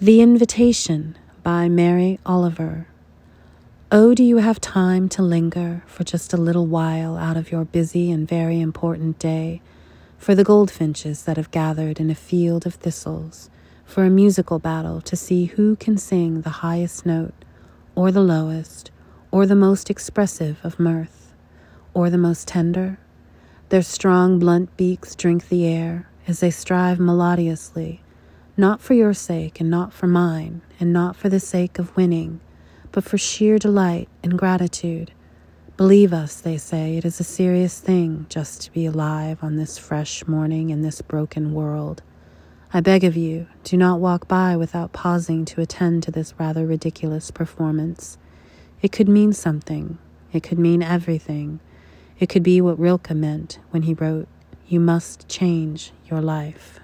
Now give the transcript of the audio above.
The Invitation by Mary Oliver. Oh, do you have time to linger for just a little while out of your busy and very important day for the goldfinches that have gathered in a field of thistles for a musical battle to see who can sing the highest note, or the lowest, or the most expressive of mirth, or the most tender? Their strong, blunt beaks drink the air as they strive melodiously, not for your sake and not for mine, and not for the sake of winning, but for sheer delight and gratitude. Believe us, they say, it is a serious thing just to be alive on this fresh morning in this broken world. I beg of you, do not walk by without pausing to attend to this rather ridiculous performance. It could mean something. It could mean everything. It could be what Rilke meant when he wrote, You must change your life.